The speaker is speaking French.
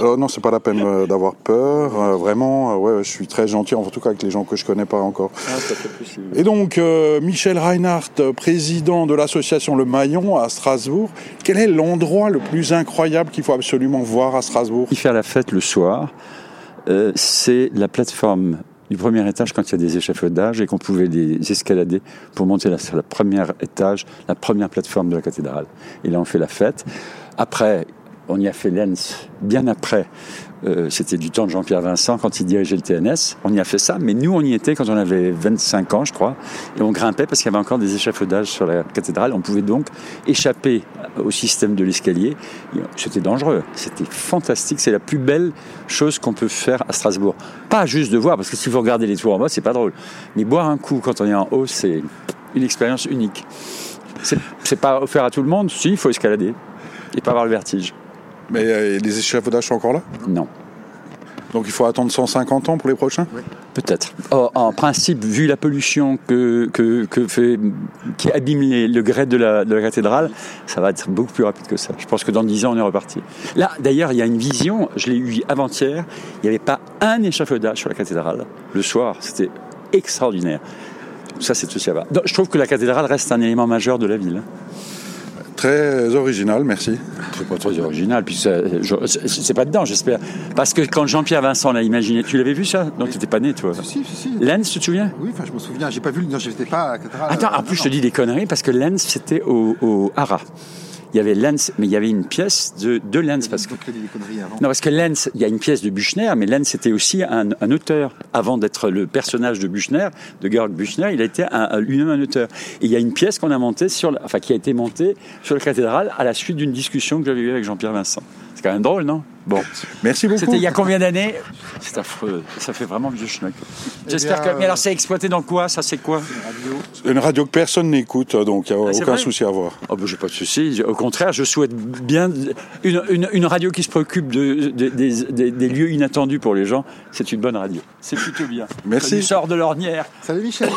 Euh, non, c'est pas la peine euh, d'avoir peur. Euh, vraiment, ouais, je suis très gentil, en tout cas avec les gens que je connais pas encore. Ah, ça fait possible. Et donc, euh, Michel Reinhardt, président de l'association Le Maillon à Strasbourg, quel est l'endroit le plus incroyable qu'il faut absolument voir à Strasbourg? Y faire la fête le soir, euh, c'est la plateforme du premier étage quand il y a des échafaudages et qu'on pouvait les escalader pour monter là, sur le premier étage, la première plateforme de la cathédrale. Et là, on fait la fête. Après, on y a fait Lens bien après. Euh, C'était du temps de Jean-Pierre Vincent quand il dirigeait le TNS. On y a fait ça, mais nous, on y était quand on avait 25 ans, je crois, et on grimpait parce qu'il y avait encore des échafaudages sur la cathédrale. On pouvait donc échapper au système de l'escalier. C'était dangereux, c'était fantastique. C'est la plus belle chose qu'on peut faire à Strasbourg. Pas juste de voir, parce que si vous regardez les tours en bas, c'est pas drôle. Mais boire un coup quand on est en haut, c'est une expérience unique. C'est pas offert à tout le monde, si, il faut escalader et pas avoir le vertige. Mais euh, les échafaudages sont encore là? Non. Donc il faut attendre 150 ans pour les prochains? Peut-être. En, en principe, vu la pollution que, que, que fait, qui abîme les- le grès de la, de la cathédrale, ça va être beaucoup plus rapide que ça. Je pense que dans 10 ans, on est reparti. Là, d'ailleurs, il y a une vision, je l'ai eue avant-hier, il n'y avait pas un échafaudage sur la cathédrale. Le soir, c'était extraordinaire. Ça, c'est aussi à voir. Donc, Je trouve que la cathédrale reste un élément majeur de la ville. Très original, merci. C'est pas très original, puis c'est pas dedans, j'espère. Parce que quand Jean-Pierre Vincent l'a imaginé, tu l'avais vu ça? Non, tu n'étais pas né, toi. Si, si, si. Lens, tu te souviens? Oui, enfin, je me souviens. J'ai pas vu. Non, j'étais pas à la cathédrale. Attends, Euh, en plus, je te dis des conneries parce que Lens, c'était au, au Hara. Il y avait Lens, mais il y avait une pièce de, de Lens. Parce que, avant. non, parce que Lens, il y a une pièce de Buchner, mais Lens était aussi un, un auteur. Avant d'être le personnage de Buchner, de Georg Buchner, il a été un- un- lui-même un auteur. Et il y a une pièce qu'on a montée sur, enfin, qui a été montée sur la cathédrale à la suite d'une discussion que j'avais eue avec Jean-Pierre Vincent. C'est quand même drôle, non? Bon. Merci beaucoup. C'était il y a combien d'années C'est affreux. Ça fait vraiment vieux schnock. J'espère bien, que. Mais alors, c'est exploité dans quoi Ça, c'est quoi Une radio que personne n'écoute, donc il n'y a Ah, aucun souci à voir. Oh ben, j'ai pas de souci. Au contraire, je souhaite bien une, une, une radio qui se préoccupe de, de- des, des- des lieux inattendus pour les gens. C'est une bonne radio. C'est plutôt bien. Merci. Ça lui sort de l'ornière. Salut Michel.